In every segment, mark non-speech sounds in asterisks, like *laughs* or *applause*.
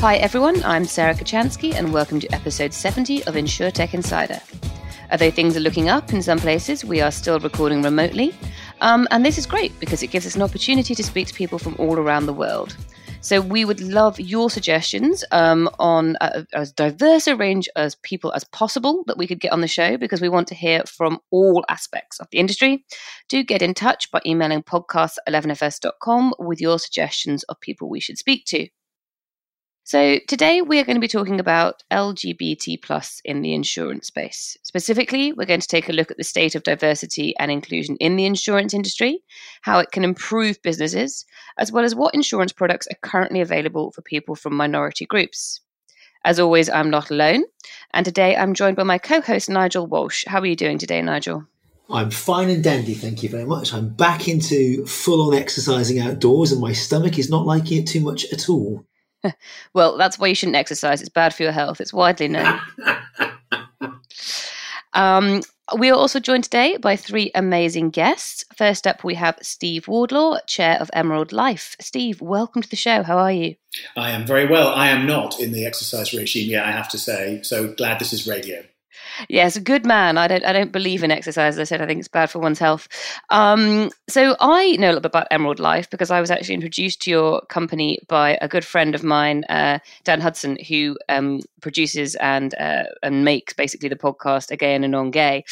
Hi everyone, I'm Sarah Kocianski and welcome to episode 70 of InsurTech Insider. Although things are looking up in some places, we are still recording remotely. Um, and this is great because it gives us an opportunity to speak to people from all around the world. So we would love your suggestions um, on a, as diverse a range as people as possible that we could get on the show because we want to hear from all aspects of the industry. Do get in touch by emailing podcasts at 11fs.com with your suggestions of people we should speak to. So today we are going to be talking about LGBT plus in the insurance space. Specifically, we're going to take a look at the state of diversity and inclusion in the insurance industry, how it can improve businesses, as well as what insurance products are currently available for people from minority groups. As always, I'm not alone, and today I'm joined by my co-host Nigel Walsh. How are you doing today, Nigel? I'm fine and dandy, thank you very much. I'm back into full on exercising outdoors, and my stomach is not liking it too much at all. *laughs* well, that's why you shouldn't exercise. It's bad for your health. It's widely known. *laughs* um, we are also joined today by three amazing guests. First up, we have Steve Wardlaw, Chair of Emerald Life. Steve, welcome to the show. How are you? I am very well. I am not in the exercise regime yet, I have to say. So glad this is radio. Yes, a good man. I don't I don't believe in exercise. As I said, I think it's bad for one's health. Um, so I know a little bit about Emerald Life because I was actually introduced to your company by a good friend of mine, uh, Dan Hudson, who um, produces and uh, and makes basically the podcast A Gay and A NonGay.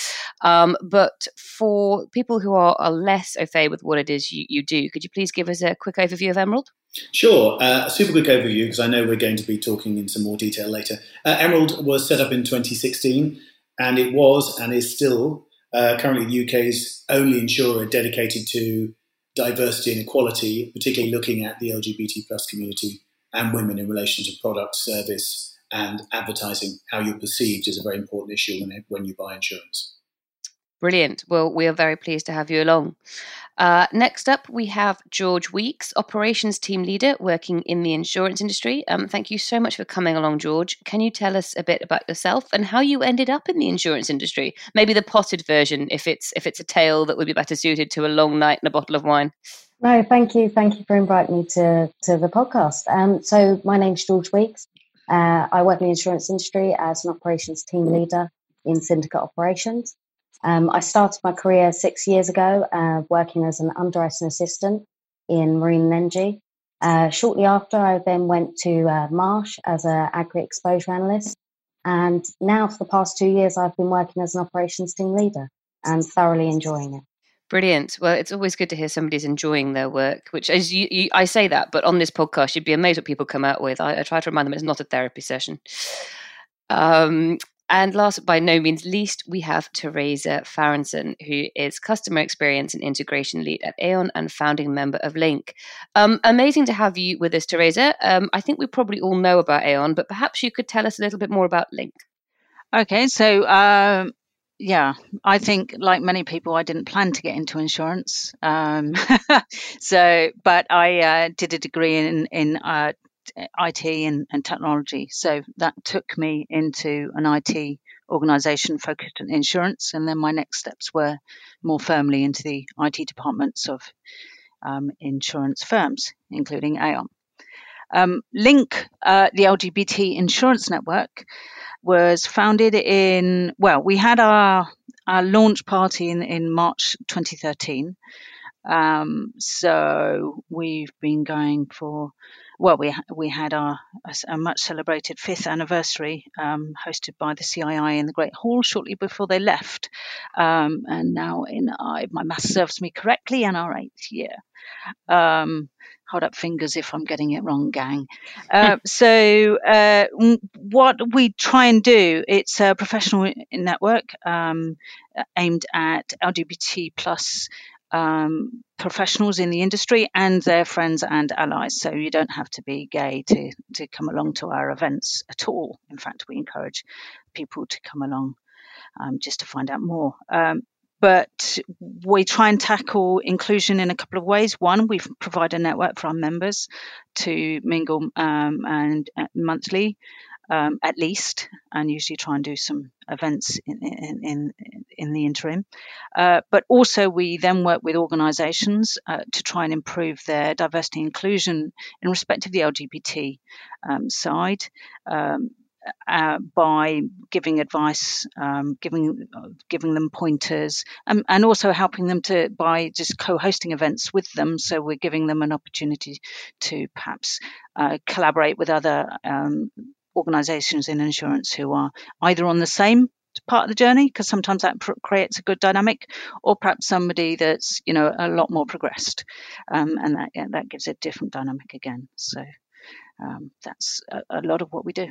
Um, but for people who are, are less au fait with what it is you, you do, could you please give us a quick overview of Emerald? Sure. Uh, a super quick overview because I know we're going to be talking in some more detail later. Uh, Emerald was set up in 2016 and it was and is still uh, currently the UK's only insurer dedicated to diversity and equality, particularly looking at the LGBT plus community and women in relation to product, service, and advertising. How you're perceived is a very important issue when, when you buy insurance. Brilliant. Well, we are very pleased to have you along. Uh, next up, we have George Weekes, operations team leader working in the insurance industry. Um, thank you so much for coming along, George. Can you tell us a bit about yourself and how you ended up in the insurance industry? Maybe the potted version, if it's if it's a tale that would be better suited to a long night and a bottle of wine. No, thank you, thank you for inviting me to to the podcast. Um, so my name's George Weekes. Uh, I work in the insurance industry as an operations team leader in syndicate operations. Um, I started my career six years ago uh, working as an underwriting assistant in marine energy. Uh, shortly after, I then went to uh, Marsh as an agri exposure analyst. And now, for the past two years, I've been working as an operations team leader and thoroughly enjoying it. Brilliant. Well, it's always good to hear somebody's enjoying their work, which is you, you, I say that, but on this podcast, you'd be amazed what people come out with. I, I try to remind them it's not a therapy session. Um, and last but by no means least, we have Theresa Farrenson, who is customer experience and integration lead at Aon and founding member of Link. Um, amazing to have you with us, Theresa. Um, I think we probably all know about Aon, but perhaps you could tell us a little bit more about Link. Okay, so um, yeah, I think like many people, I didn't plan to get into insurance. Um, *laughs* so, but I uh, did a degree in in uh, IT and, and technology. So that took me into an IT organization focused on insurance. And then my next steps were more firmly into the IT departments of um, insurance firms, including Aon. Um, Link, uh, the LGBT insurance network, was founded in, well, we had our, our launch party in, in March 2013. Um, so we've been going for well, we we had our a, much celebrated fifth anniversary um, hosted by the CII in the Great Hall shortly before they left, um, and now in uh, my math serves me correctly, in our eighth year. Hold up fingers if I'm getting it wrong, gang. Uh, *laughs* so, uh, what we try and do, it's a professional network um, aimed at LGBT plus um, professionals in the industry and their friends and allies. So you don't have to be gay to, to come along to our events at all. In fact, we encourage people to come along um, just to find out more. Um, but we try and tackle inclusion in a couple of ways. One, we provide a network for our members to mingle um, and uh, monthly um, at least, and usually try and do some events in, in, in, in the interim. Uh, but also, we then work with organisations uh, to try and improve their diversity inclusion in respect of the LGBT um, side. Um, uh, by giving advice, um, giving giving them pointers, um, and also helping them to by just co-hosting events with them. So we're giving them an opportunity to perhaps uh, collaborate with other um, organisations in insurance who are either on the same part of the journey because sometimes that pr- creates a good dynamic or perhaps somebody that's you know a lot more progressed. Um, and that yeah, that gives a different dynamic again. So um, that's a, a, lot of what we do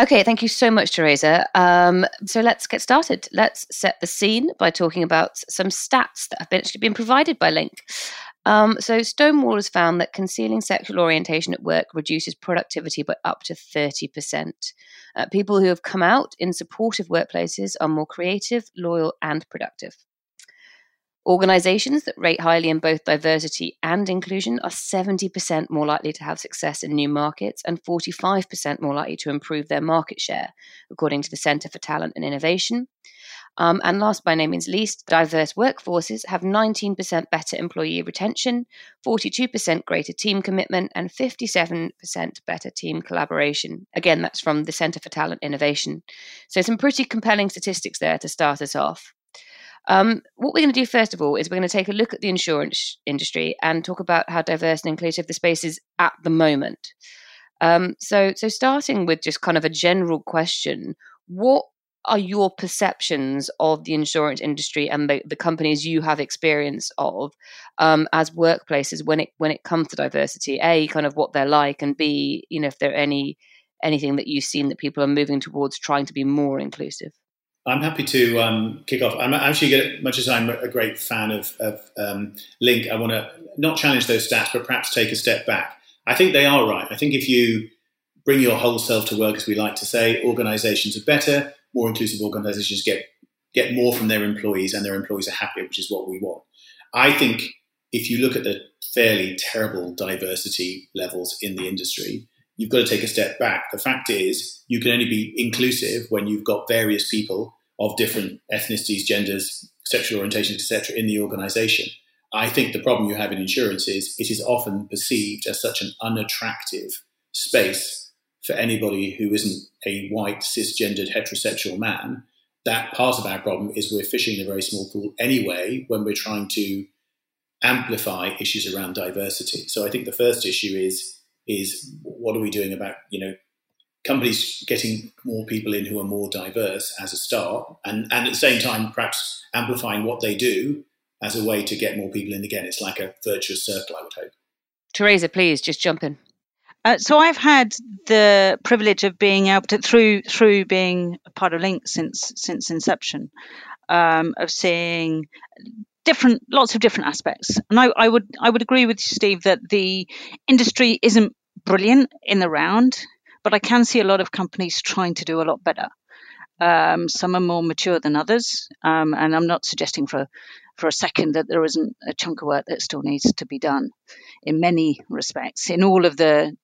Okay, thank you so much, Theresa. Um, so let's get started. Let's set the scene by talking about some stats that have been, actually been provided by Link. Um, so Stonewall has found that concealing sexual orientation at work reduces productivity by up to 30%. Uh, people who have come out in supportive workplaces are more creative, loyal, and productive. Organizations that rate highly in both diversity and inclusion are 70% more likely to have success in new markets and 45% more likely to improve their market share, according to the Center for Talent and Innovation. Um, and last by no means least, diverse workforces have 19% better employee retention, 42% greater team commitment, and 57% better team collaboration. Again, that's from the Center for Talent Innovation. So, some pretty compelling statistics there to start us off. Um, what we're going to do first of all is we're going to take a look at the insurance industry and talk about how diverse and inclusive the space is at the moment. Um, so, so starting with just kind of a general question, what are your perceptions of the insurance industry and the, the companies you have experience of um, as workplaces when it when it comes to diversity? A, kind of what they're like, and B, you know, if there are any anything that you've seen that people are moving towards trying to be more inclusive. I'm happy to um, kick off. I'm actually, much as I'm a great fan of, of um, Link, I want to not challenge those stats, but perhaps take a step back. I think they are right. I think if you bring your whole self to work, as we like to say, organizations are better, more inclusive organizations get, get more from their employees, and their employees are happier, which is what we want. I think if you look at the fairly terrible diversity levels in the industry, you've got to take a step back. The fact is, you can only be inclusive when you've got various people of different ethnicities, genders, sexual orientations, etc., in the organization. I think the problem you have in insurance is it is often perceived as such an unattractive space for anybody who isn't a white, cisgendered, heterosexual man. That part of our problem is we're fishing in a very small pool anyway when we're trying to amplify issues around diversity. So I think the first issue is is what are we doing about you know companies getting more people in who are more diverse as a start, and and at the same time perhaps amplifying what they do as a way to get more people in again. It's like a virtuous circle, I would hope. Theresa, please just jump in. Uh, so I've had the privilege of being able to through through being a part of Link since since inception, um, of seeing different lots of different aspects. And I, I would I would agree with you, Steve, that the industry isn't brilliant in the round, but I can see a lot of companies trying to do a lot better. Um, some are more mature than others, um, and I'm not suggesting for for a second that there isn't a chunk of work that still needs to be done in many respects in all of the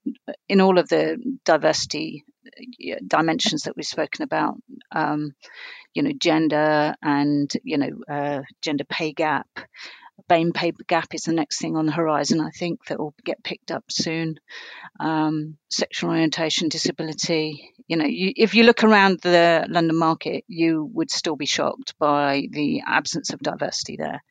in all of the diversity uh, dimensions that we've spoken about um, you know gender and you know uh, gender pay gap BAME paper gap is the next thing on the horizon, I think, that will get picked up soon. Um, sexual orientation, disability. You know, you, if you look around the London market, you would still be shocked by the absence of diversity there.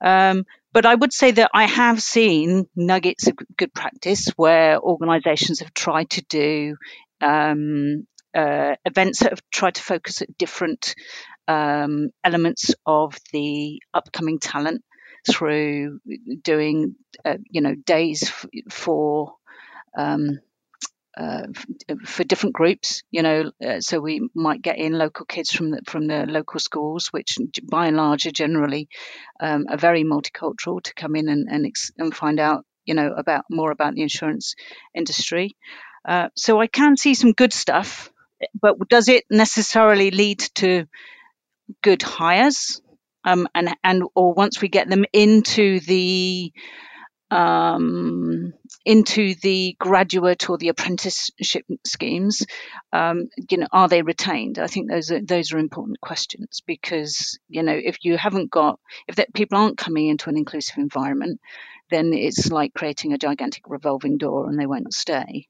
Um, but I would say that I have seen nuggets of good practice where organisations have tried to do um, uh, events that have tried to focus at different um, elements of the upcoming talent through doing, uh, you know, days f- for um, uh, for different groups, you know, uh, so we might get in local kids from the, from the local schools, which by and large are generally um, are very multicultural, to come in and and, ex- and, find out, you know, about more about the insurance industry. Uh, so I can see some good stuff, but does it necessarily lead to good hires? Um, and and or once we get them into the um, into the graduate or the apprenticeship schemes, um, you know, are they retained? I think those are those are important questions because you know if you haven't got if that people aren't coming into an inclusive environment, then it's like creating a gigantic revolving door and they won't stay.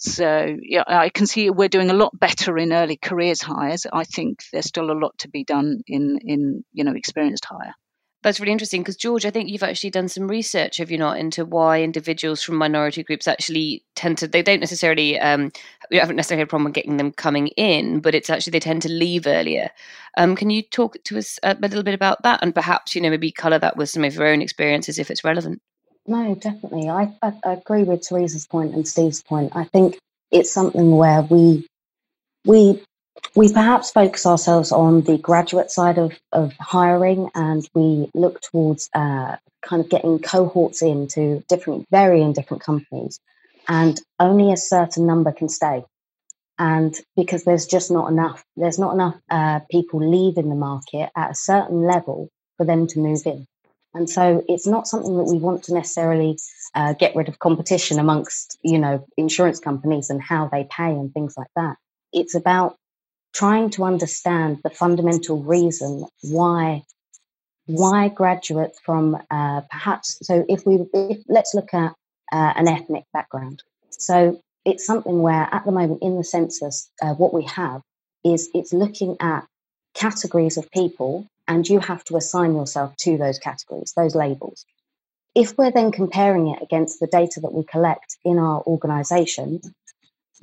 So yeah, I can see we're doing a lot better in early careers hires. I think there's still a lot to be done in in you know experienced hire. That's really interesting because George, I think you've actually done some research, have you not, into why individuals from minority groups actually tend to they don't necessarily um, we haven't necessarily had a problem getting them coming in, but it's actually they tend to leave earlier. Um, can you talk to us a, a little bit about that and perhaps you know maybe colour that with some of your own experiences if it's relevant? No, definitely. I, I, agree with Theresa's point and Steve's point. I think it's something where we we we perhaps focus ourselves on the graduate side of, of hiring and we look towards uh, kind of getting cohorts into different, varying different companies. And only a certain number can stay. And because there's just not enough, there's not enough uh, people leaving the market at a certain level for them to move in. And so it's not something that we want to necessarily uh, get rid of competition amongst, you know, insurance companies and how they pay and things like that. It's about trying to understand the fundamental reason why why graduates from uh, perhaps so if we if, let's look at uh, an ethnic background so it's something where at the moment in the census uh, what we have is it's looking at categories of people and you have to assign yourself to those categories those labels if we're then comparing it against the data that we collect in our organization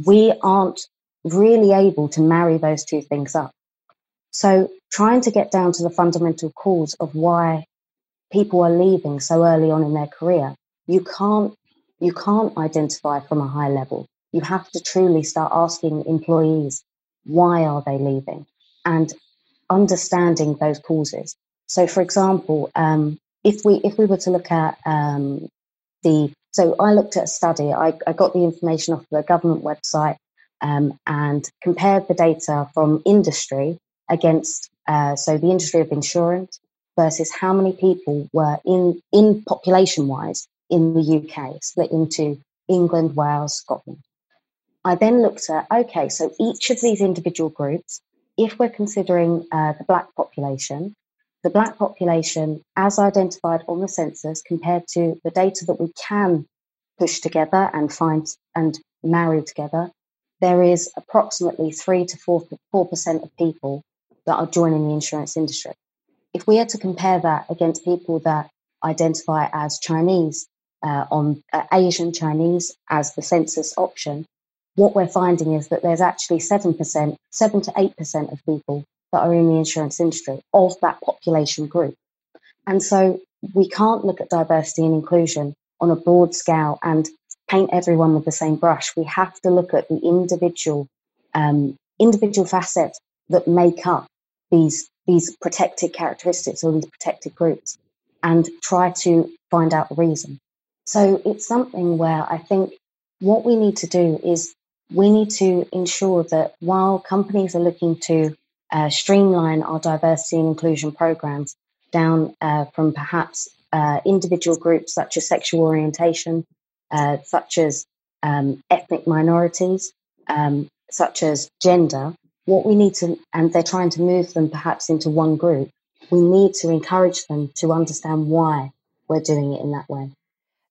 we aren't really able to marry those two things up. So trying to get down to the fundamental cause of why people are leaving so early on in their career, you can't you can't identify from a high level. You have to truly start asking employees why are they leaving and understanding those causes. So, for example, um, if we if we were to look at um, the so I looked at a study. I, I got the information off the government website um, and compared the data from industry against, uh, so the industry of insurance versus how many people were in, in population wise in the UK, split into England, Wales, Scotland. I then looked at, okay, so each of these individual groups, if we're considering uh, the black population, the black population as identified on the census compared to the data that we can push together and find and marry together there is approximately three to four percent of people that are joining the insurance industry. If we are to compare that against people that identify as Chinese uh, on uh, Asian Chinese as the census option, what we're finding is that there's actually seven percent, seven to eight percent of people that are in the insurance industry of that population group. And so we can't look at diversity and inclusion on a broad scale and paint everyone with the same brush. We have to look at the individual um, individual facets that make up these these protected characteristics or these protected groups and try to find out the reason. So it's something where I think what we need to do is we need to ensure that while companies are looking to uh, streamline our diversity and inclusion programs down uh, from perhaps uh, individual groups such as sexual orientation uh, such as um, ethnic minorities, um, such as gender, what we need to, and they're trying to move them perhaps into one group, we need to encourage them to understand why we're doing it in that way.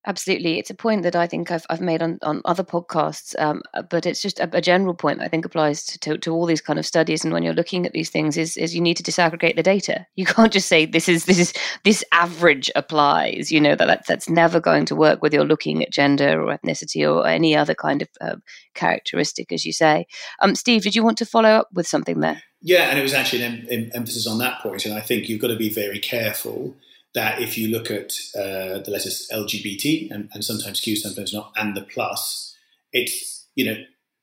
Absolutely. It's a point that I think I've, I've made on, on other podcasts, um, but it's just a, a, general point that I think applies to, to, to, all these kind of studies. And when you're looking at these things, is, is you need to disaggregate the data. You *laughs* can't just say this is this is this average applies. You know that that's, that's never going to work whether you're looking at gender or ethnicity or any other kind of uh, characteristic, as you say. Um, Steve, did you want to follow up with something there? Yeah, and it was actually an em- em- emphasis on that point, and I think you've got to be very careful that if you look at uh, the letters LGBT and, and, sometimes Q, sometimes not, and the plus, it's you know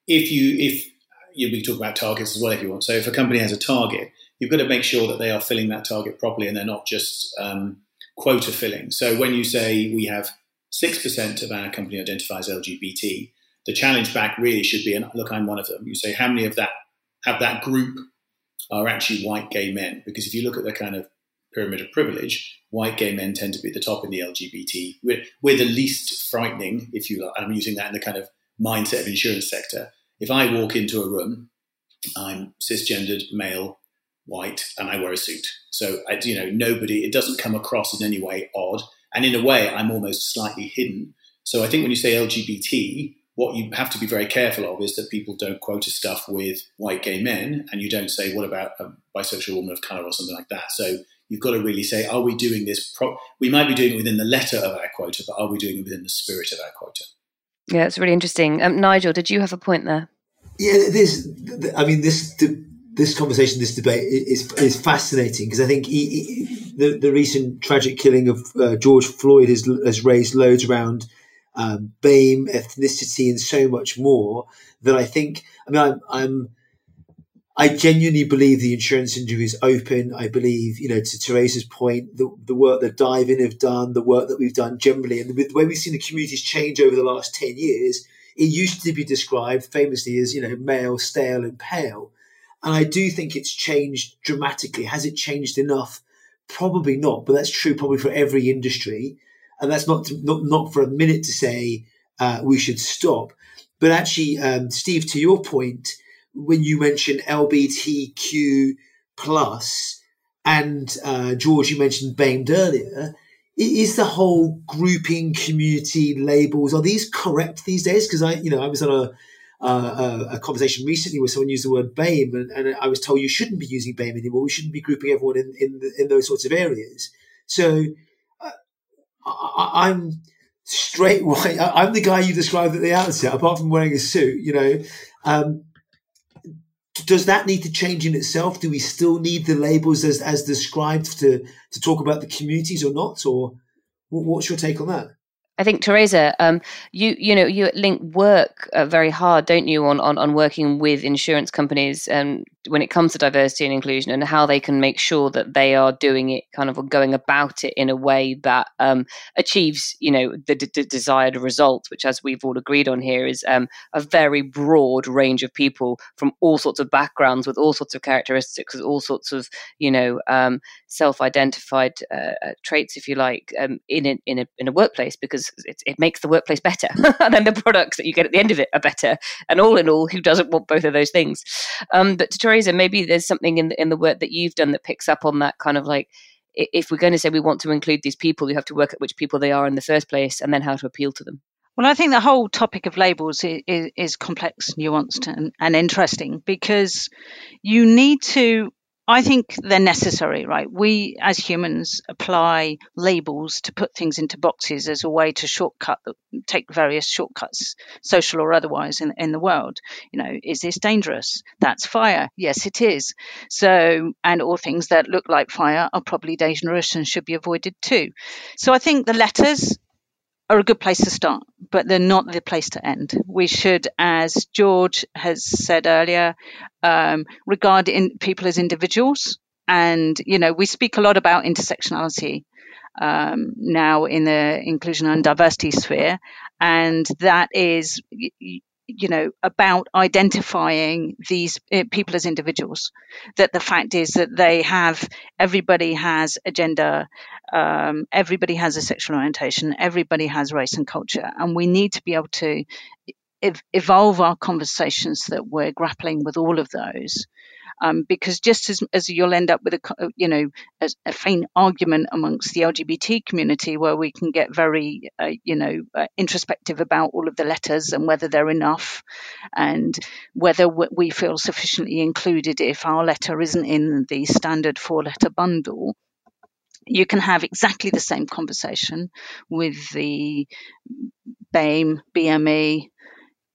if you if you we talk about targets as well if you want. So if a company has a target, you've got to make sure that they are filling that target properly and they're not just um, quota filling. So when you say we have six percent of our company identifies LGBT, the challenge back really should be, and look, I'm one of them. You say how many of that have that group are actually white gay men? Because if you look at the kind of pyramid of privilege, white gay men tend to be at the top in the LGBT. We're, we're the least frightening, if you like. I'm using that in the kind of mindset of insurance sector. If I walk into a room, I'm cisgendered, male, white, and I wear a suit. So, I, you know, nobody, it doesn't come across in any way odd. And in a way, I'm almost slightly hidden. So I think when you say LGBT, what you have to be very careful of is that people don't quota stuff with white gay men, and you don't say, what about a bisexual woman of color or something like that. So you've got to really say, are we doing this? Pro- we might be doing it within the letter of our quota, but are we doing it within the spirit of our quota? Yeah, it's really interesting. Um, Nigel, did you have a point there? Yeah, this. I mean, this this conversation, this debate is is fascinating because I think he, he, the the recent tragic killing of uh, George Floyd has has raised loads around um, BAME, ethnicity, and so much more that I think. I mean, I'm, I'm I genuinely believe the insurance industry is open. I believe, you know, to Theresa's point, the, the work that Dive-In have done, the work that we've done generally, and the, the way we've seen the communities change over the last 10 years, it used to be described famously as, you know, male, stale, and pale. And I do think it's changed dramatically. Has it changed enough? Probably not, but that's true probably for every industry. And that's not to, not not for a minute to say uh, we should stop. But actually, um, Steve, to your point, when you mentioned LBTQ plus, and uh, George, you mentioned BAME earlier, is the whole grouping community labels are these correct these days? Because I, you know, I was on a uh, a, a, conversation recently where someone used the word BAME, and, and, I was told you shouldn't be using BAME anymore. We shouldn't be grouping everyone in in, the, in those sorts of areas. So uh, I, am straight *laughs* white. I'm the guy you described at the outset, apart from wearing a suit. You know, um, does that need to change in itself? Do we still need the labels as as described to to talk about the communities or not? Or what's your take on that? I think Theresa, um, you you know you at Link work uh, very hard, don't you, on, on on working with insurance companies um, when it comes to diversity and inclusion and how they can make sure that they are doing it, kind of going about it in a way that um, achieves you know the, the, desired result, which, as we've all agreed on here, is um, a very broad range of people from all sorts of backgrounds, with all sorts of characteristics, with all sorts of you know um, self-identified uh, uh, traits, if you like, um, in a, in a in a workplace because it, it makes the workplace better *laughs* and then the products that you get at the end of it are better. And all in all who doesn't want both of those things? Um, but to theresa maybe there's something in the, in the work that you've done that picks up on that kind of like if we're going to say we want to include these people you have to work at which people they are in the first place and then how to appeal to them. Well, I think the whole topic of labels is, is, is complex, nuanced, and, and, interesting because you need to I think they're necessary, right? We as humans apply labels to put things into boxes as a way to shortcut, take various shortcuts, social or otherwise, in, in the world. You know, is this dangerous? That's fire. Yes, it is. So, and all things that look like fire are probably dangerous and should be avoided too. So I think the letters are a good place to start, but they're not the place to end. We should, as George has said earlier, um, regard in people as individuals. And, you know, we speak a lot about intersectionality um, now in the inclusion and diversity sphere. And that is, you know, about identifying these uh, people as individuals. That the fact is that they have, everybody has a gender, um, everybody has a sexual orientation, everybody has race and culture, and we need to be able to ev- evolve our conversations that we're grappling with all of those um, because just as, as you'll end up with a you know a, a, faint argument amongst the LGBT community where we can get very uh, you know uh, introspective about all of the letters and whether they're enough and whether we feel sufficiently included if our letter isn't in the standard four letter bundle. You can have exactly the same conversation with the BAME, BME,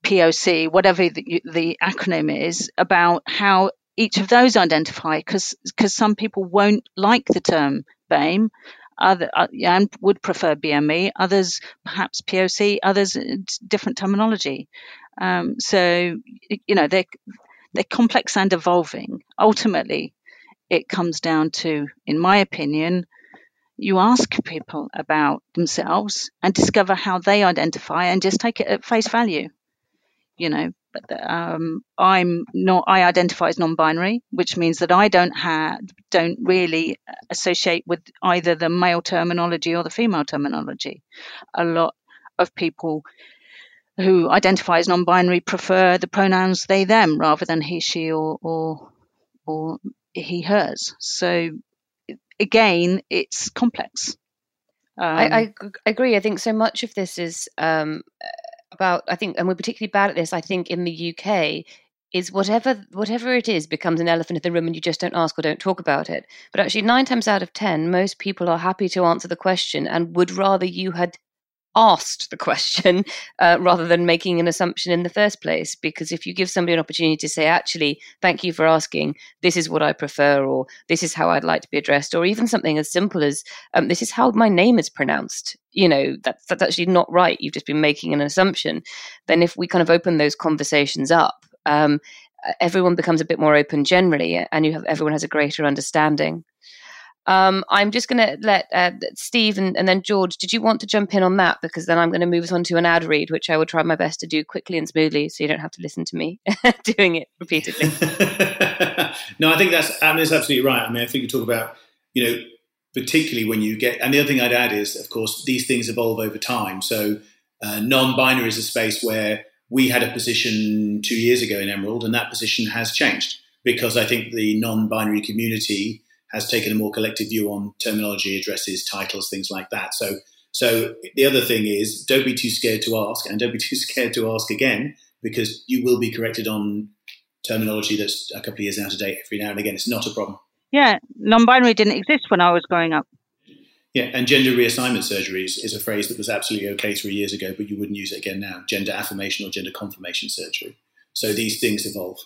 POC, whatever the, the, acronym is, about how each of those identify because some people won't like the term BAME other uh, and would prefer BME others perhaps POC others different terminology. Um, so you know they're they're complex and evolving. Ultimately it comes down to in my opinion you ask people about themselves and discover how they identify and just take it at face value. You know um, I'm not. I identify as non-binary, which means that I don't have don't really associate with either the male terminology or the female terminology. A lot of people who identify as non-binary prefer the pronouns they them rather than he she or or, or he hers. So again, it's complex. Um, I, I, agree. I think so much of this is um, about. I think, and we're particularly bad at this. I think in the UK is whatever whatever it is becomes an elephant in the room, and you just don't ask or don't talk about it. But actually, nine times out of ten, most people are happy to answer the question and would rather you had asked the question uh, rather than making an assumption in the first place. Because if you give somebody an opportunity to say, actually, thank you for asking, this is what I prefer, or this is how I'd like to be addressed, or even something as simple as, um, this is how my name is pronounced, you know, that's, that's actually not right. You've just been making an assumption. Then if we kind of open those conversations up, um, everyone becomes a bit more open generally, and you have everyone has a greater understanding. Um, I'm just going to let uh, Steve and, and, then George. Did you want to jump in on that? Because then I'm going to move us on to an ad read, which I will try my best to do quickly and smoothly, so you don't have to listen to me *laughs* doing it repeatedly. *laughs* no, I think that's I mean, that's absolutely right. I mean, I think you talk about you know particularly when you get, and the other thing I'd add is, of course, these things evolve over time. So uh, non-binary is a space where we had a position two years ago in Emerald, and that position has changed because I think the non-binary community has taken a more collective view on terminology, addresses, titles, things like that. So, so the other thing is don't be too scared to ask, and don't be *laughs* too scared to ask again because you will be corrected on terminology that's a couple of years out of date every now and again. It's not a problem. Yeah, non-binary didn't exist when I was growing up. Yeah, and gender reassignment surgery is, is a phrase that was absolutely okay three years ago, but you wouldn't use it again now. Gender affirmation or gender confirmation surgery. So these things evolve.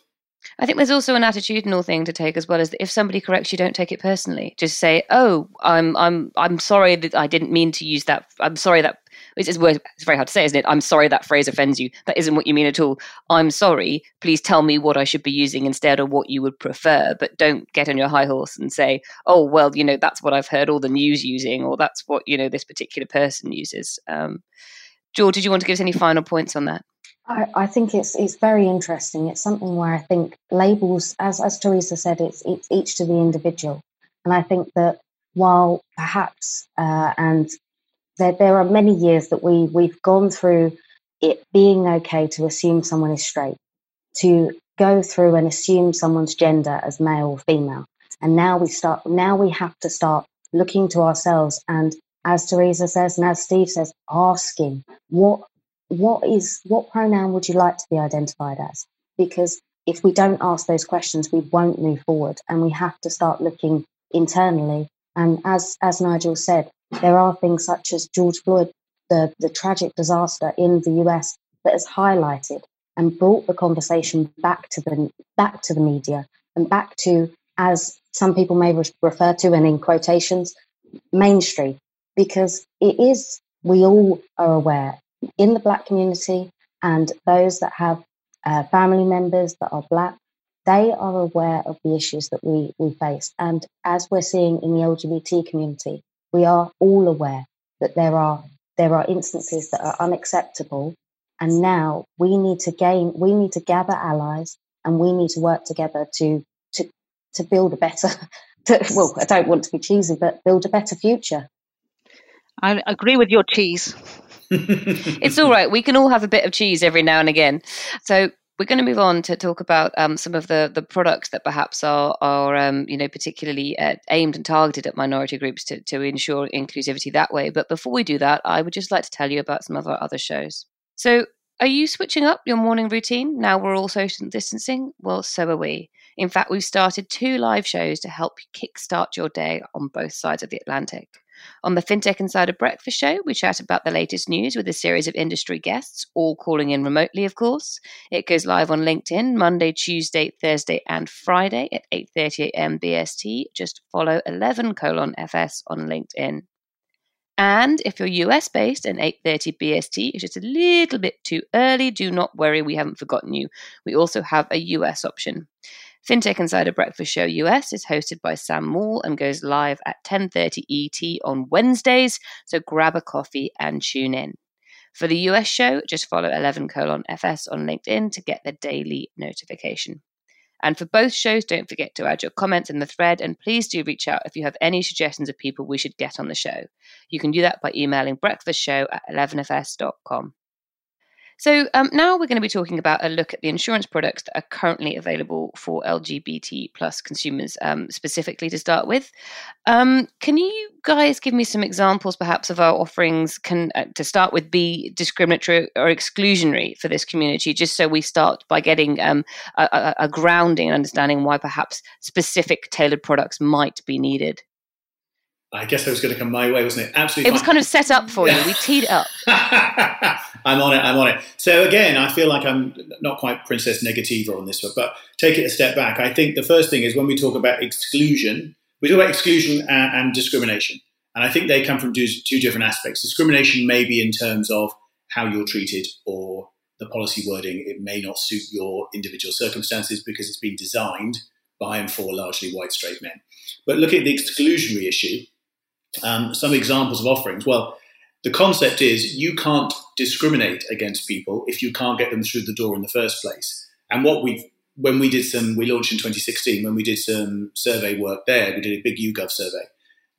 I think there's also an attitudinal thing to take as well as that if somebody corrects you, don't take it personally. Just say, "Oh, I'm I'm I'm sorry that I didn't mean to use that. I'm sorry that it's, it's very hard to say, isn't it? I'm sorry that phrase offends you. That isn't what you mean at all. I'm sorry. Please tell me what I should be using instead or what you would prefer. But don't get on your high horse and say, oh, well, you know, that's what I've heard all the news using, or that's what, you know, this particular person uses. Um, George, did you want to give us any final points on that? I, I, think it's it's very interesting. It's something where I think labels, as as Theresa said, it's it's each to the individual, and I think that while perhaps uh, and there there are many years that we we've gone through it being okay to assume someone is straight, to go through and assume someone's gender as male or female, and now we start now we have to start looking to ourselves and as Theresa says and as Steve says, asking what what is what pronoun would you like to be identified as? Because if we don't ask those questions, we won't move forward, and we have to start looking internally. And as as Nigel said, there are things such as George Floyd, the the tragic disaster in the US that has highlighted and brought the conversation back to the back to the media and back to as some people may re- refer to and in quotations mainstream because it is we all are aware in the black community and those that have uh, family members that are black, they are aware of the issues that we, we face. And as we're seeing in the LGBT community, we are all aware that there are there are instances that are unacceptable. And now we need to gain, we need to gather allies and we need to work together to to to build a better *laughs* to, well, I don't want to be cheesy, but build a better future. I agree with your cheese it's all right. We can all have a bit of cheese every now and again. So we're going to move on to talk about um, some of the, the products that perhaps are, are um, you know, particularly uh, aimed and targeted at minority groups to, to ensure inclusivity that way. But before we do that, I would just like to tell you about some of our other shows. So are you switching up your morning routine now we're all social distancing? Well, so are we. In fact, we've started two live shows to help kickstart your day on both sides of the Atlantic. On the FinTech Insider Breakfast Show, we chat about the latest news with a series of industry guests, all calling in remotely, of course. It goes live on LinkedIn Monday, Tuesday, Thursday, and Friday at 8:30 a.m. BST. Just follow 11 colon FS on LinkedIn. And if you're US based and 8:30 BST is just a little bit too early, do not worry, we haven't forgotten you. We also have a US option. FinTech Insider Breakfast Show US is hosted by Sam Moore and goes live at 10:30 ET on Wednesdays, so grab a coffee and tune in. For the US show, just follow 11 colon FS on LinkedIn to get the daily notification. And for both shows, don't forget to add your comments in the thread and please do reach out if you have any suggestions of people we should get on the show. You can do that by emailing breakfastshow at 11fs.com. So um, now we're going to be talking about a look at the insurance products that are currently available for LGBT plus consumers, um, specifically to start with. Um, can you guys give me some examples, perhaps, of our offerings? Can uh, to start with be discriminatory or exclusionary for this community, just so we start by getting um, a, a grounding and understanding why perhaps specific tailored products might be needed. I guess it was going to come my way, wasn't it? Absolutely. It fine. was kind of set up for you. We teed it up. *laughs* I'm on it. I'm on it. So again, I feel like I'm not quite Princess Negativa on this one, but take it a step back. I think the first thing is when we talk about exclusion, we talk about exclusion and, and discrimination, and I think they come from two, two different aspects. Discrimination may be in terms of how you're treated or the policy wording. It may not suit your individual circumstances because it's been designed by and for largely white straight men. But look at the exclusionary issue um, some examples of offerings. Well, the concept is you can't discriminate against people if you can't get them through the door in the first place. And what we when we did some, we launched in 2016. When we did some survey work there, we did a big YouGov survey.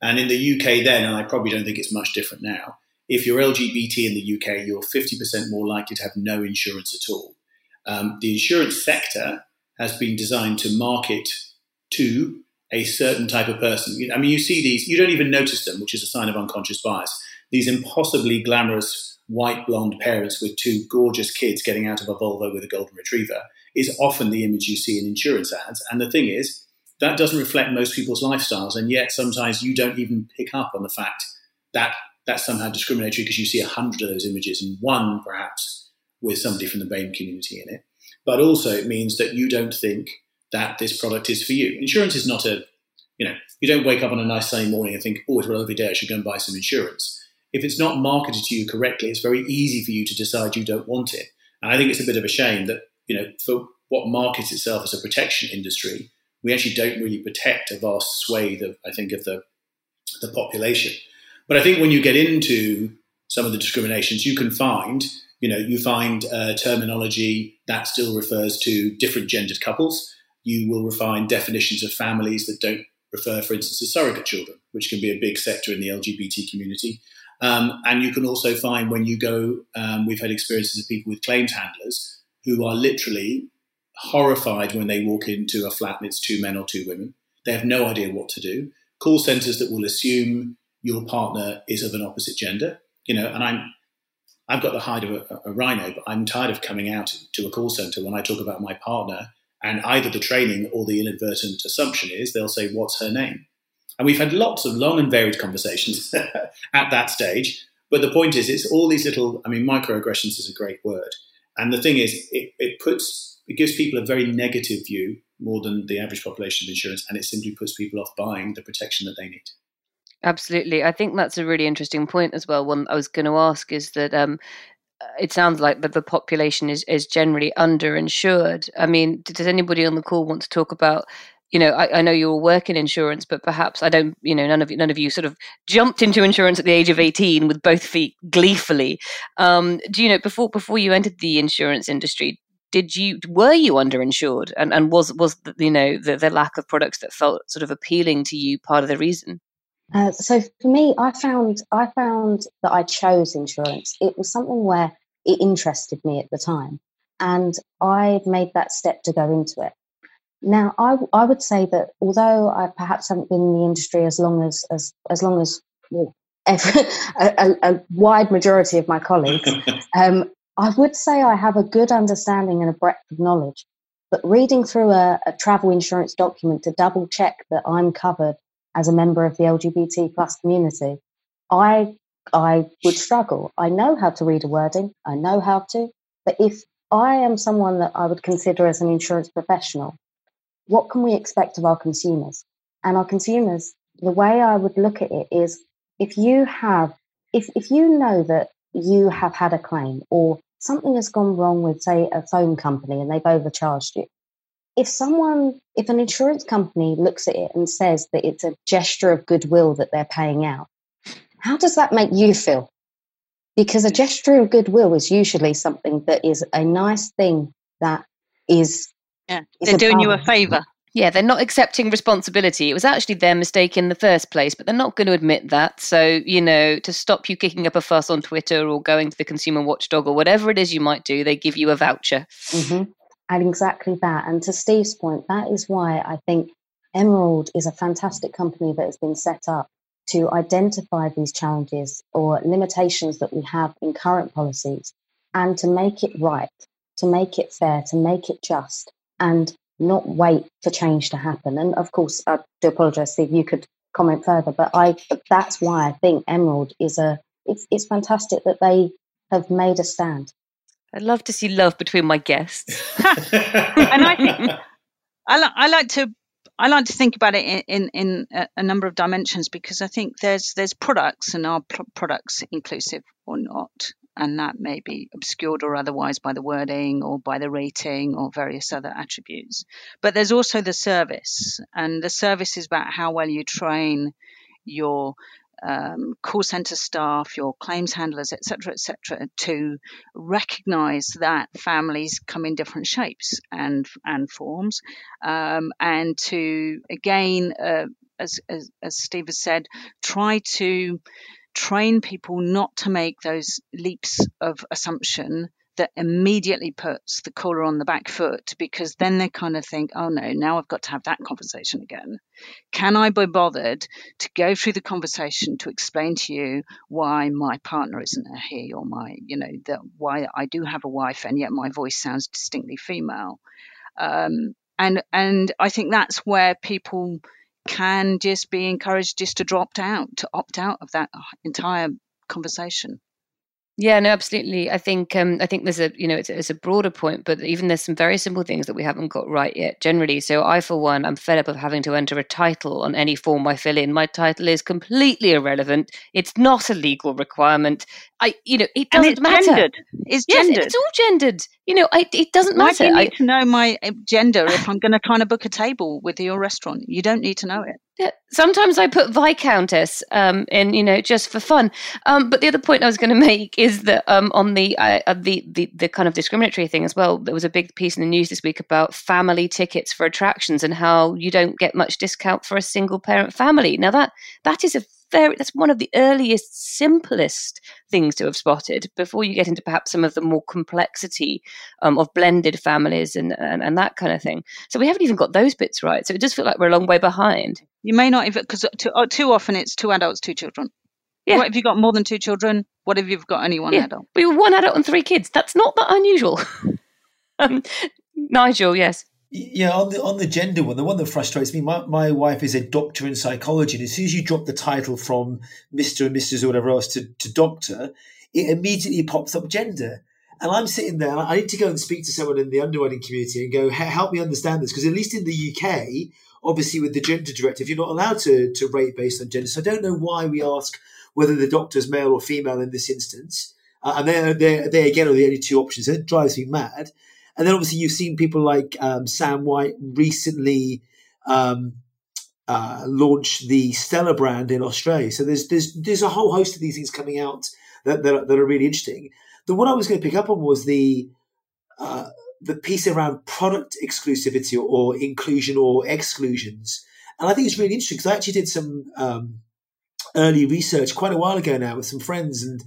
And in the UK then, and I probably don't think it's much different now, if you're LGBT in the UK, you're 50% more likely to have no insurance at all. Um, the insurance sector has been designed to market to a certain type of person. I mean, you see these, you don't even notice them, which is a sign of unconscious bias. These impossibly glamorous white blonde parents with two gorgeous kids getting out of a Volvo with a golden retriever is often the image you see in insurance ads. And the thing is, that doesn't reflect most people's lifestyles. And yet sometimes you don't even pick up on the fact that that's somehow discriminatory because you see a hundred of those images and one perhaps with somebody from the BAME community in it. But also it means that you don't think that this product is for you. Insurance is not a, you know, you don't wake up on a nice sunny morning and think, oh, it's a lovely day, I should go and buy some insurance. If it's not marketed to you correctly, it's very easy for you to decide you don't want it. And I think it's a bit of a shame that, you know, for what markets itself as a protection industry, we actually don't really protect a vast swathe of, I think, of the, the population. But I think when you get into some of the discriminations, you can find, you know, you find uh, terminology that still refers to different gendered couples you will refine definitions of families that don't refer, for instance, to surrogate children, which can be a big sector in the LGBT community. Um, and you can also find when you go, um, we've had experiences of people with claims handlers who are literally horrified when they walk into a flat and it's two men or two women. They have no idea what to do. Call centers that will assume your partner is of an opposite gender, you know, and I'm I've got the hide of a, a, rhino, but I'm tired of coming out to a call center when I talk about my partner and either the training or the inadvertent assumption is they'll say, What's her name? And we've had lots of long and varied conversations *laughs* at that stage. But the point is, it's all these little, I mean, microaggressions is a great word. And the thing is, it, it puts, it gives people a very negative view more than the average population of insurance, and it simply puts people off buying the protection that they need. Absolutely. I think that's a really interesting point as well. One I was going to ask is that um, it sounds like that the population is, is generally underinsured. I mean, does anybody on the call want to talk about? You know, I, I know you all work in insurance, but perhaps I don't. You know, none of you, none of you sort of jumped into insurance at the age of eighteen with both feet gleefully. Um, do you know before before you entered the insurance industry? Did you were you underinsured, and and was was the, you know the, the lack of products that felt sort of appealing to you part of the reason? Uh, so for me, I found I found that I chose insurance. It was something where it interested me at the time, and I made that step to go into it. Now, I, I would say that although I perhaps haven't been in the industry as long as as as long as well, every, *laughs* a, a, wide majority of my colleagues, *laughs* um, I would say I have a good understanding and a breadth of knowledge. But reading through a, a travel insurance document to double check that I'm covered as a member of the LGBT plus community, I I would struggle. I know how to read a wording, I know how to, but if I am someone that I would consider as an insurance professional, what can we expect of our consumers? And our consumers, the way I would look at it is if you have, if, if you know that you have had a claim or something has gone wrong with, say, a phone company and they've overcharged you, if someone, if an insurance company looks at it and says that it's a gesture of goodwill that they're paying out, how does that make you feel? because a gesture of goodwill is usually something that is a nice thing that is. Yeah, they're doing you a favour. Yeah, they're not accepting responsibility. It was actually their mistake in the first place, but they're not going to admit that. So, you know, to stop you kicking up a fuss on Twitter or going to the consumer watchdog or whatever it is you might do, they give you a voucher. Mm-hmm. And exactly that. And to Steve's point, that is why I think Emerald is a fantastic company that has been set up to identify these challenges or limitations that we have in current policies and to make it right, to make it fair, to make it just, and not wait for change to happen. And of course, I do apologise, Steve, you could comment further, but I that's why I think Emerald is a it's it's fantastic that they have made a stand. I'd love to see love between my guests. *laughs* and I think I, li- I like to I like to think about it in, in, in a number of dimensions because I think there's there's products and are products inclusive or not, and that may be obscured or otherwise by the wording or by the rating or various other attributes. But there's also the service, and the service is about how well you train your um, call center staff, your claims handlers, etc., etc., to recognise that families come in different shapes and and forms, um, and to again, uh, as, as as Steve has said, try to train people not to make those leaps of assumption that immediately puts the caller on the back foot because then they kind of think, oh no, now I've got to have that conversation again. Can I be bothered to go through the conversation to explain to you why my partner isn't a he or my, you know, that why I do have a wife and yet my voice sounds distinctly female? Um, and and I think that's where people can just be encouraged just to drop out, to opt out of that entire conversation. Yeah, no, absolutely. I think um, I think there's a you know it's, it's, a broader point, but even there's some very simple things that we haven't got right yet. Generally, so I for one, I'm fed up of having to enter a title on any form I fill in. My title is completely irrelevant. It's not a legal requirement. I you know it doesn't it's matter. Gendered. It's gendered. Yes, it's all gendered. You know, I, it doesn't Why matter. do you I, need to know my uh, gender if I'm going to kind of book a table with your restaurant? You don't need to know it. Yeah, sometimes I put viscountess um, in, you know, just for fun. Um, but the other point I was going *laughs* to make is that um, on the, uh, uh, the the the kind of discriminatory thing as well, there was a big piece in the news this week about family tickets for attractions and how you don't get much discount for a single parent family. Now that that is a very that's one of the earliest, simplest things to have spotted before you get into perhaps some of the more complexity um, of blended families and, and, and that kind of thing. So we haven't even got those bits right. So it does feel like we're a long way behind. You may not even because too, uh, too often it's two adults, two children. Yeah. What if you've got more than two children? What if you've got only one yeah. adult? We were one adult and three kids. That's not that unusual. *laughs* um, Nigel, yes. Yeah, on the on the gender one, the one that frustrates me, my, my wife is a doctor in psychology, and as soon as you drop the title from Mister and Mrs. or whatever else to, to doctor, it immediately pops up gender. And I'm sitting there, I need to go and speak to someone in the underwriting community and go, help me understand this, because at least in the UK, obviously with the gender directive, you're not allowed to to rate based on gender. So I don't know why we ask whether the doctor's male or female in this instance. Uh, and they they they again are the only two options. It drives me mad. And then obviously you've seen people like um, Sam White recently um, uh, launch the Stella brand in Australia. So there's there's there's a whole host of these things coming out that that are, that are really interesting. The one I was going to pick up on was the uh, the piece around product exclusivity or, or, inclusion or exclusions, and I think it's really interesting because I actually did some um, early research quite a while ago now with some friends, and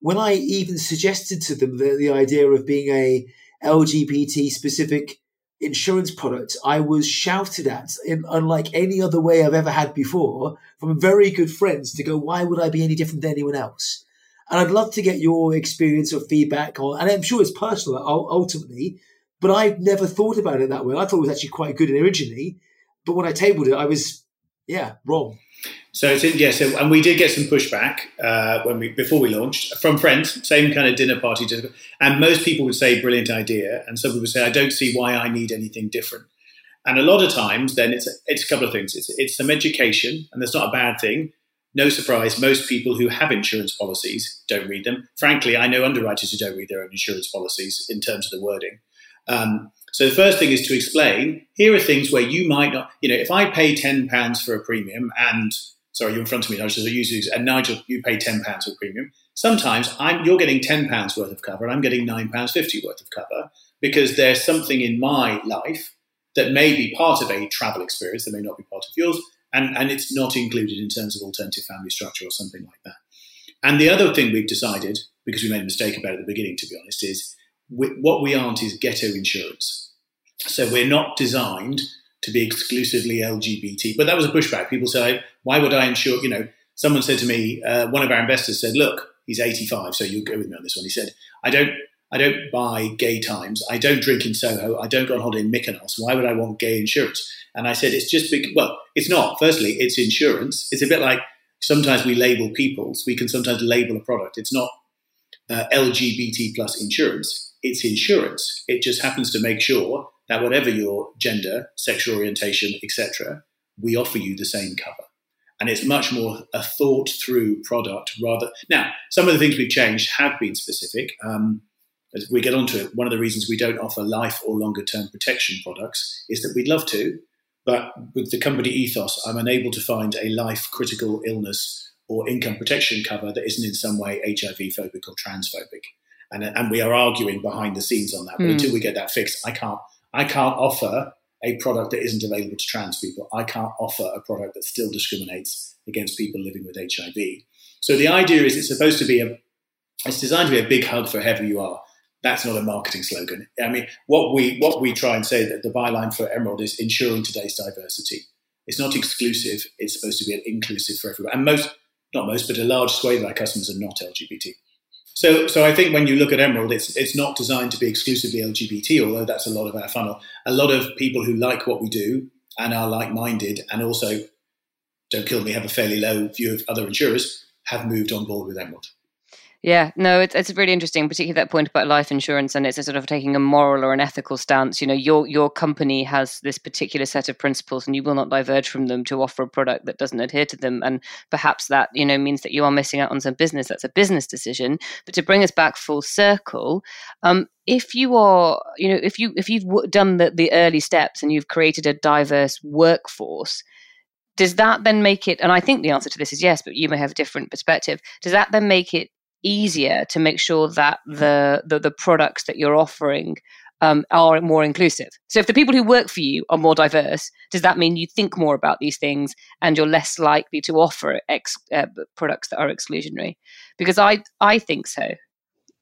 when I even suggested to them the, the idea of being a LGBT specific insurance product, I was shouted at in unlike any other way I've ever had before from very good friends to go, why would I be any different than anyone else? And I'd love to get your experience or feedback on, and I'm sure it's personal ultimately, but I've never thought about it that way. I thought it was actually quite good originally, but when I tabled it, I was, yeah, wrong. So it's in, and we did get some pushback uh, when we before we launched from friends, same kind of dinner party, and most people would say brilliant idea, and some people would say I don't see why I need anything different. And a lot of times, then it's it's a couple of things. It's it's some education, and that's not a bad thing. No surprise, most people who have insurance policies don't read them. Frankly, I know underwriters who don't read their own insurance policies in terms of the wording. Um, so the first thing is to explain. Here are things where you might not. You know, if I pay ten pounds for a premium and sorry, you're in front of me. I just use. And Nigel, you pay ten pounds for premium. Sometimes I'm, you're getting £10 worth of cover and I'm getting £9.50 worth of cover because there's something in my life that may be part of a travel experience that may not be part of yours, and, and it's not included in terms of alternative family structure or something like that. And the other thing we've decided, because we made a mistake about it at the beginning, to be honest, is we, what we aren't is ghetto insurance. So we're not designed to be exclusively LGBT. But that was a pushback. People say, why would I insure? You know, someone said to me, uh, one of our investors said, look, he's 85, so you'll go with me on this one. He said, I don't, I don't buy gay times. I don't drink in Soho. I don't go on holiday in Mykonos. Why would I want gay insurance? And I said, it's just because, well, it's not. Firstly, it's insurance. It's a bit like sometimes we label people's. We can sometimes label a product. It's not uh, LGBT plus insurance. It's insurance. It just happens to make sure that whatever your gender, sexual orientation, etc., we offer you the same cover. And it's much more a thought through product rather. Now, some of the things we've changed have been specific. Um, as we get onto it, one of the reasons we don't offer life or longer term protection products is that we'd love to, but with the company ethos, I'm unable to find a life critical illness or income protection cover that isn't in some way HIV phobic or transphobic. And, and we are arguing behind the scenes on that. But mm. until we get that fixed, I can't I can't offer a product that isn't available to trans people. I can't offer a product that still discriminates against people living with HIV. So the idea is it's supposed to be a, it's designed to be a big hug for whoever you are. That's not a marketing slogan. I mean, what we what we try and say that the byline for Emerald is ensuring today's diversity. It's not exclusive. It's supposed to be an inclusive for everyone. And most, not most, but a large swathe of our customers are not LGBT. So, so I think when you look at Emerald, it's it's not designed to be exclusively LGBT, although that's a lot of our funnel. A lot of people who like what we do and are like-minded, and also don't kill me, have a fairly low view of other insurers, have moved on board with Emerald. Yeah, no, it's it's really interesting, particularly that point about life insurance, and it's a sort of taking a moral or an ethical stance. You know, your your company has this particular set of principles, and you will not diverge from them to offer a product that doesn't adhere to them. And perhaps that you know means that you are missing out on some business. That's a business decision. But to bring us back full circle, um, if you are, you know, if you if you've done the, the early steps and you've created a diverse workforce, does that then make it and i think the answer to this is yes but you may have a different perspective does that then make it easier to make sure that the the, the products that you're offering um, are more inclusive. So if the people who work for you are more diverse, does that mean you think more about these things and you're less likely to offer ex, uh, products that are exclusionary? Because I I think so.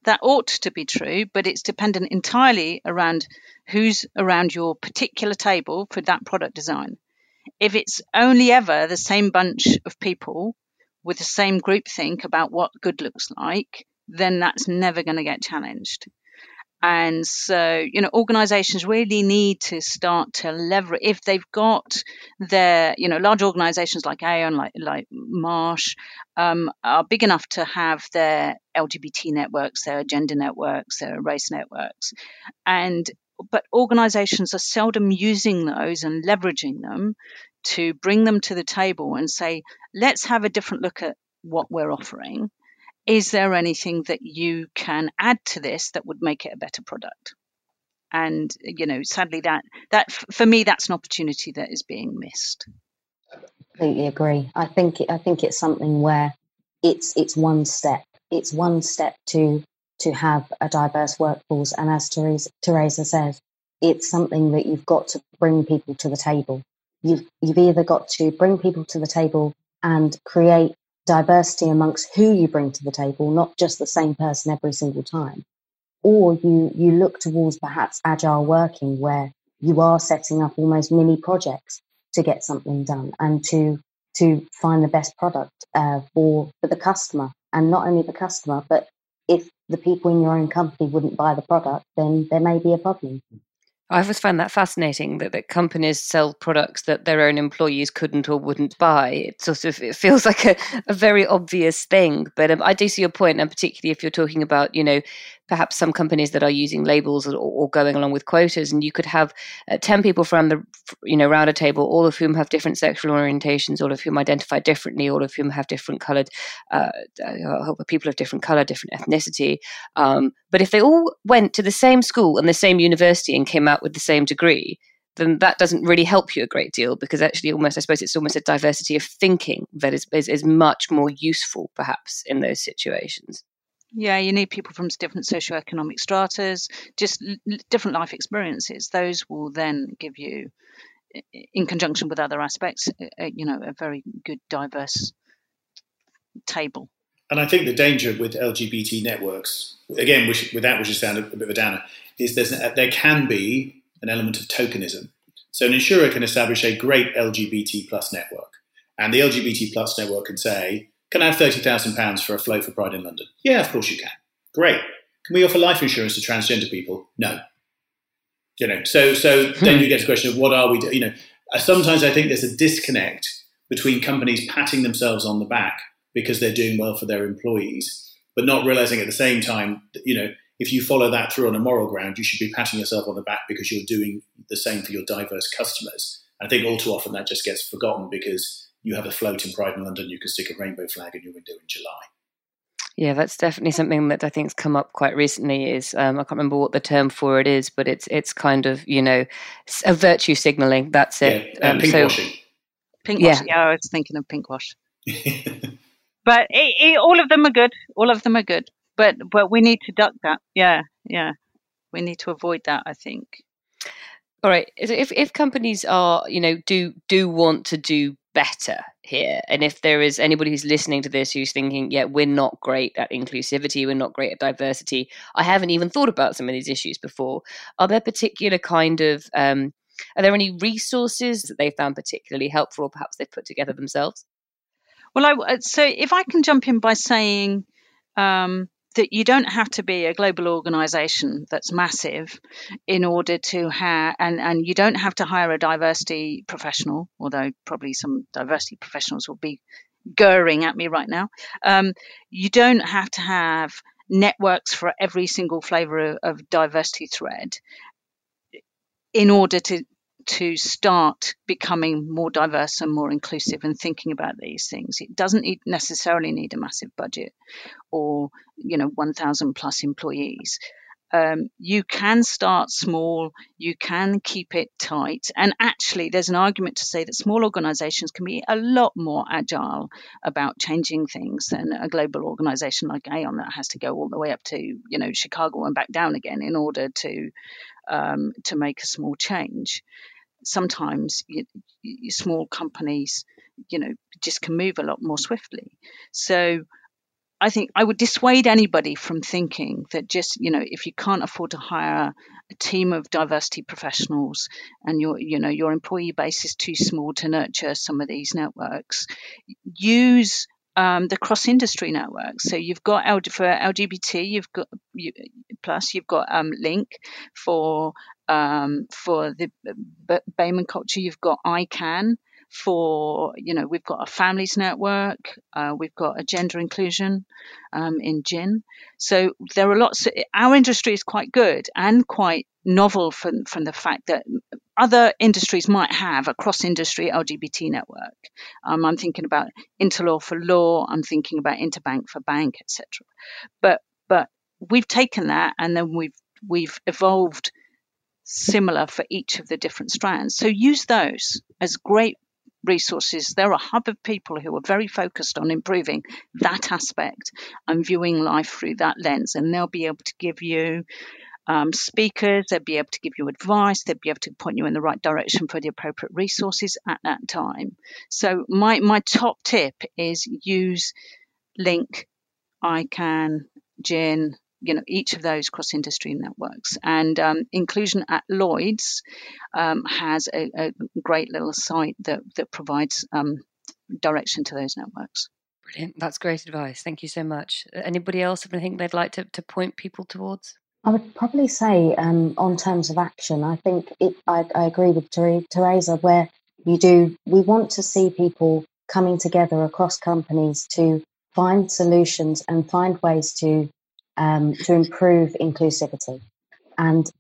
That ought to be true, but it's dependent entirely around who's around your particular table for that product design. If it's only ever the same bunch of people with the same group think about what good looks like, then that's never going to get challenged. And so, you know, organizations really need to start to leverage if they've got their, you know, large organizations like Aon, like like Marsh, um, are big enough to have their LGBT networks, their gender networks, their race networks, and but organizations are seldom using those and leveraging them to bring them to the table and say, let's have a different look at what we're offering. Is there anything that you can add to this that would make it a better product? And you know, sadly, that that for me, that's an opportunity that is being missed. I completely agree. I think I think it's something where it's it's one step. It's one step to to have a diverse workforce, and as Theresa, Theresa says, it's something that you've got to bring people to the table you've, you've either got to bring people to the table and create diversity amongst who you bring to the table, not just the same person every single time. Or you, you look towards perhaps agile working where you are setting up almost mini projects to get something done and to, to find the best product uh, for, for the customer. And not only the customer, but if the people in your own company wouldn't buy the product, then there may be a problem. I always find that fascinating that, that companies sell products that their own employees couldn't or wouldn't buy. It sort of it feels *laughs* like a, a very obvious thing, but um, I do see your point, and particularly if you're talking about you know perhaps some companies that are using labels or, or going along with quotas, and you could have uh, ten people from the you know round a table, all of whom have different sexual orientations, all of whom identify differently, all of whom have different coloured uh, uh, people of different colour, different ethnicity. Um, but if they all went to the same school and the same university and came out with the same degree, then that doesn't really help you a great deal because actually, almost, I suppose it's almost a diversity of thinking that is, is, is much more useful, perhaps, in those situations. Yeah, you need people from different socioeconomic stratas, just l- different life experiences. Those will then give you, in conjunction with other aspects, you know, a very good diverse table. And I think the danger with LGBT networks, again, which, with that, which is sound a, bit of a downer, is there's, there can be an element of tokenism. So an insurer can establish a great LGBT plus network, and the LGBT plus network can say, "Can I have thirty thousand pounds for a float for Pride in London?" Yeah, of course you can. Great. Can we offer life insurance to transgender people? No. You know, so so hmm. then you get to the question of what are we? Do? You know, uh, sometimes I think there's a disconnect between companies patting themselves on the back because they're doing well for their employees, but not realizing at the same time, that, you know, if you follow that through on a moral ground, you should be patting yourself on the back because you're doing the same for your diverse customers. I think all too often that just gets forgotten because you have a float in Pride in London, you can stick a rainbow flag in your window in July. Yeah, that's definitely something that I think has come up quite recently. Is um, I can't remember what the term for it is, but it's it's kind of you know a virtue signaling. That's it. Yeah, um, pink so, washing. Pink yeah. Yeah, I was thinking of pink wash. *laughs* but it, it, all of them are good. All of them are good but but we need to duck that. Yeah, yeah, we need to avoid that. I think. All right. If if companies are you know do do want to do better here, and if there is anybody who's listening to this who's thinking, yeah, we're not great at inclusivity, we're not great at diversity. I haven't even thought about some of these issues before. Are there particular kind of um, are there any resources that they found particularly helpful, or perhaps they've put together themselves? Well, I so if I can jump in by saying um, that you don't have to be a global organization that's massive in order to have and, and you don't have to hire a diversity professional although probably some diversity professionals will be gurring at me right now. Um, you don't have to have networks for every single flavor of, of diversity thread in order to to start becoming more diverse and more inclusive and thinking about these things. It doesn't necessarily need a massive budget or, you know, 1,000 plus employees. Um, you can start small, you can keep it tight. And actually, there's an argument to say that small organizations can be a lot more agile about changing things than a global organization like Aon that has to go all the way up to, you know, Chicago and back down again in order to um, to make a small change sometimes you, small companies, you know, just can move a lot more swiftly. So I think I would dissuade anybody from thinking that just, you know, if you can't afford to hire a team of diversity professionals and your, you know, your employee base is too small to nurture some of these networks, use um, the cross industry networks. So you've got L- for LGBT, you've got you, plus you've got um, Link for um, for the Bayman culture. You've got ICAN for you know we've got a families network uh, we've got a gender inclusion um, in GIN so there are lots of, our industry is quite good and quite novel from, from the fact that other industries might have a cross industry lgbt network um, i'm thinking about interlaw for law i'm thinking about interbank for bank etc but but we've taken that and then we've we've evolved similar for each of the different strands so use those as great resources. They're a hub of people who are very focused on improving that aspect and viewing life through that lens. And they'll be able to give you um, speakers, they'll be able to give you advice, they'll be able to point you in the right direction for the appropriate resources at that time. So, my, my top tip is use Link, ICAN, GIN, you know each of those cross industry networks. And um, inclusion at lloyd's um, has a, a, great little site that that provides um, direction to those networks. Brilliant. That's great advice. Thank you so much. Anybody else have anything they'd like to, to point people towards? I would probably say, um, on terms of action, I think it, I, I agree with Theresa, where you do, we want to see people coming together across companies to find solutions and find ways to um, to improve inclusivity. And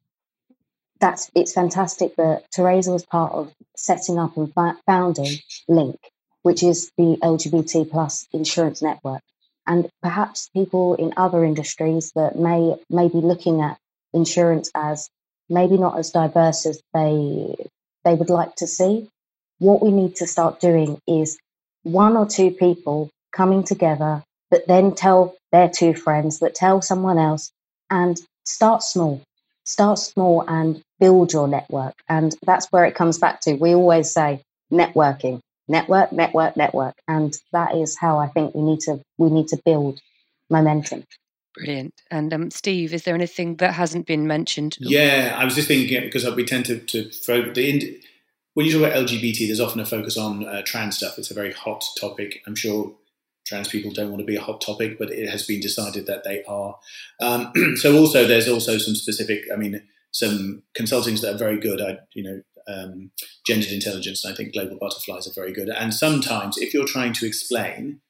that's it's fantastic that Theresa was part of setting up and founding Link, which is the LGBT plus insurance network. And perhaps people in other industries that may may be looking at insurance as maybe not as diverse as they they would like to see. What we need to start doing is one or two people coming together that then tell their two friends that tell someone else and start small. Start small and build your network. And that's where it comes back to. We always say networking, network, network, network. And that is how I think we need to we need to build momentum. Brilliant. And um, Steve, is there anything that hasn't been mentioned? Yeah, I was just thinking because we tend to, to throw the when you talk about LGBT, there's often a focus on uh, trans stuff. It's a very hot topic. I'm sure trans people don't want to be a hot topic, but it has been decided that they are. Um, *clears throat* so also, there's also some specific. I mean, some consultings that are very good. I, you know, um, gendered intelligence. I think global butterflies are very good. And sometimes, if you're trying to explain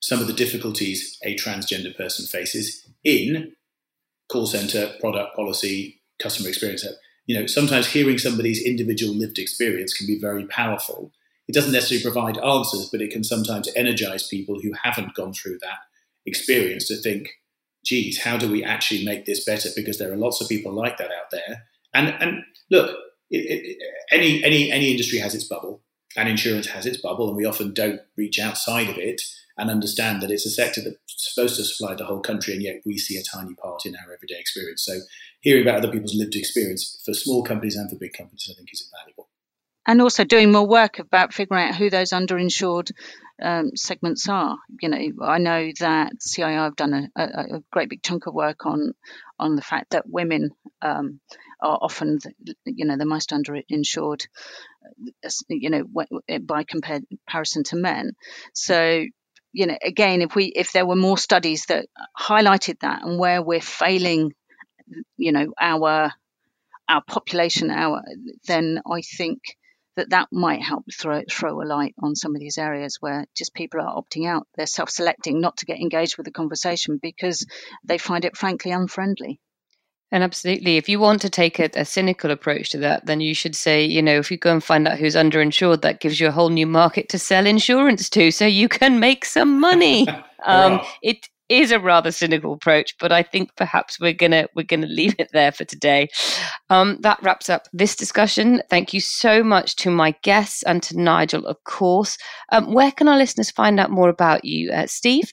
some of the difficulties a transgender person faces in call center, product policy, customer experience. You know, sometimes hearing somebody's individual lived experience can be very powerful. It doesn't necessarily provide answers, but it can sometimes energize people who haven't gone through that experience to think, geez, how do we actually make this better? Because there are lots of people like that out there. And and look, it, it, any any any industry has its bubble, and insurance has its bubble, and we often don't reach outside of it and understand that it's a sector that's supposed to supply the whole country, and yet we see a tiny part in our everyday experience. So, hearing about other people's lived experience for small companies and for big companies, I think, is invaluable. And also doing more work about figuring out who those underinsured um, segments are. You know, I know that CII have done a, a, a, great big chunk of work on on the fact that women um, are often, you know, the most underinsured, you know, by comparison to men. So you know, again, if we if there were more studies that highlighted that and where we're failing, you know, our our population, our then I think that that might help throw throw a light on some of these areas where just people are opting out. They're self-selecting not to get engaged with the conversation because they find it frankly unfriendly. And absolutely, if you want to take a, a, cynical approach to that, then you should say, you know, if you go and find out who's underinsured, that gives you a whole new market to sell insurance to, so you can make some money. *laughs* um, it is a rather cynical approach, but I think perhaps we're gonna we're gonna *laughs* leave it there for today. Um, that wraps up this discussion. Thank you so much to my guests and to Nigel, of course. Um, where can our listeners find out more about you, uh, Steve?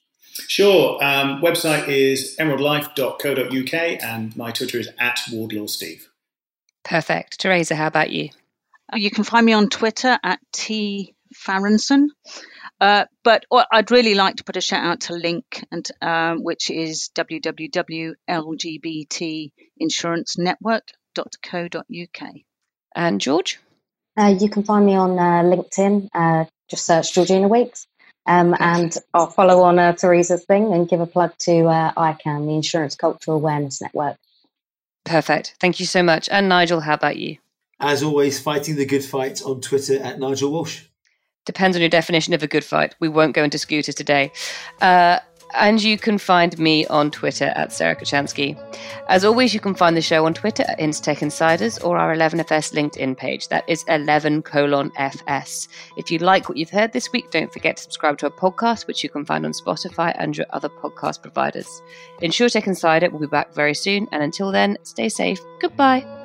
Sure. Um, website is emeraldlife.co.uk and my Twitter is at wardlawsteve. Perfect. Theresa, how about you? Uh, you can find me on Twitter at T Farrenson. Uh, but I'd really like to put a shout out to Link, and um, which is www.lgbtinsurancenetwork.co.uk. And George? Uh, you can find me on uh, LinkedIn. Uh, just search Georgina Weekes. Um, and I'll follow on uh, Theresa's thing and give a plug to uh, ICAN, the Insurance Cultural Awareness Network. Perfect. Thank you so much. And Nigel, how about you? As always, fighting the good fight on Twitter at Nigel Walsh. Depends on your definition of a good fight. We won't go into scooters today. Uh, and you can find me on Twitter at Sarah Kocianski. As always, you can find the show on Twitter at Insurtech Insiders or our 11FS LinkedIn page. That is 11 colon FS. If you like what you've heard this week, don't forget to subscribe to our podcast, which you can find on Spotify and your other podcast providers. InsurTech Insider will be back very soon. And until then, stay safe. Goodbye.